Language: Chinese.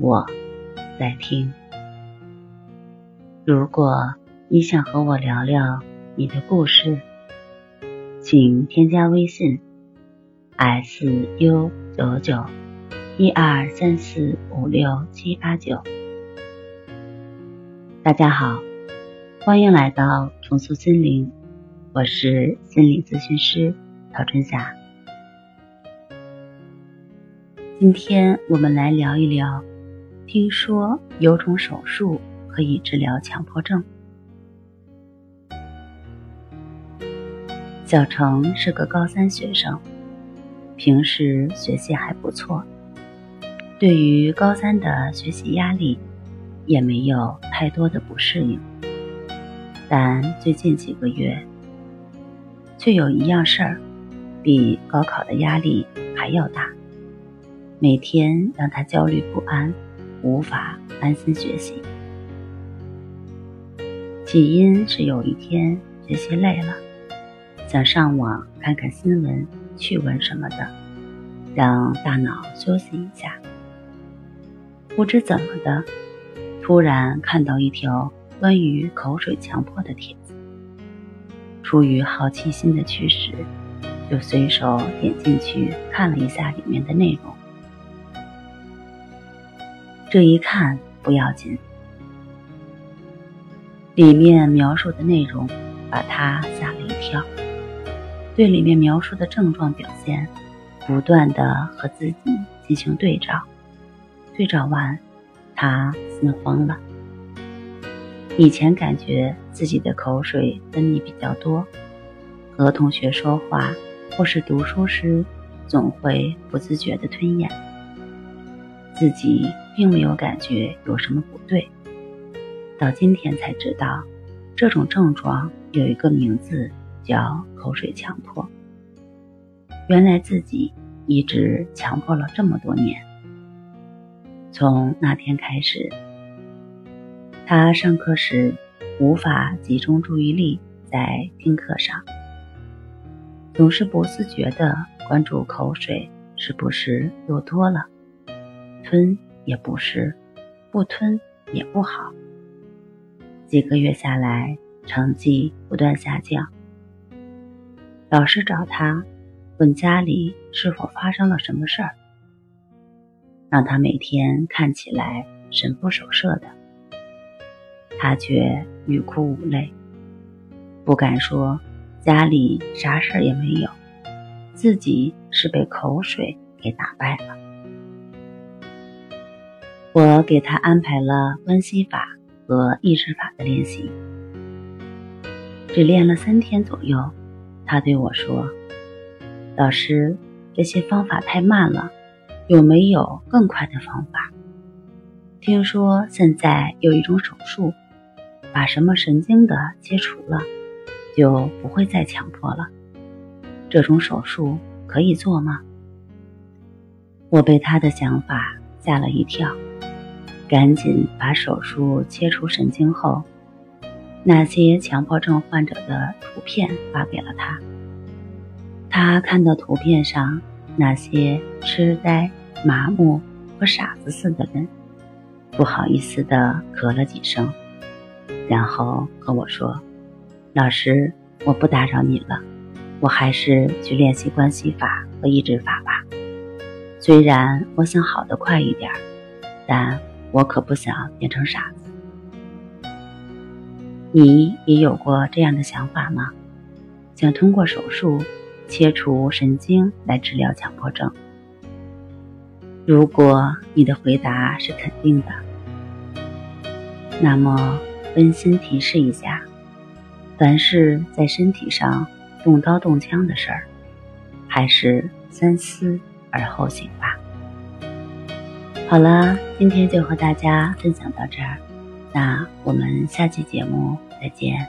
我在听。如果你想和我聊聊你的故事，请添加微信 s u 九九一二三四五六七八九。大家好，欢迎来到重塑心灵，我是心理咨询师陶春霞。今天我们来聊一聊。听说有种手术可以治疗强迫症。小程是个高三学生，平时学习还不错，对于高三的学习压力也没有太多的不适应。但最近几个月，却有一样事儿比高考的压力还要大，每天让他焦虑不安。无法安心学习。起因是有一天学习累了，想上网看看新闻、趣闻什么的，让大脑休息一下。不知怎么的，突然看到一条关于口水强迫的帖子，出于好奇心的驱使，就随手点进去看了一下里面的内容。这一看不要紧，里面描述的内容把他吓了一跳，对里面描述的症状表现不断的和自己进行对照，对照完，他心慌了。以前感觉自己的口水分泌比较多，和同学说话或是读书时，总会不自觉的吞咽。自己并没有感觉有什么不对，到今天才知道，这种症状有一个名字叫口水强迫。原来自己一直强迫了这么多年。从那天开始，他上课时无法集中注意力在听课上，总是不自觉地关注口水是不是又多了。吞也不是，不吞也不好。几个月下来，成绩不断下降。老师找他，问家里是否发生了什么事儿，让他每天看起来神不守舍的。他却欲哭无泪，不敢说家里啥事儿也没有，自己是被口水给打败了。我给他安排了关系法和意识法的练习，只练了三天左右，他对我说：“老师，这些方法太慢了，有没有更快的方法？听说现在有一种手术，把什么神经的切除了，就不会再强迫了。这种手术可以做吗？”我被他的想法吓了一跳。赶紧把手术切除神经后，那些强迫症患者的图片发给了他。他看到图片上那些痴呆、麻木和傻子似的人，不好意思地咳了几声，然后和我说：“老师，我不打扰你了，我还是去练习关系法和意志法吧。虽然我想好的快一点，但……”我可不想变成傻子。你也有过这样的想法吗？想通过手术切除神经来治疗强迫症？如果你的回答是肯定的，那么温馨提示一下：凡是在身体上动刀动枪的事儿，还是三思而后行吧。好了，今天就和大家分享到这儿，那我们下期节目再见。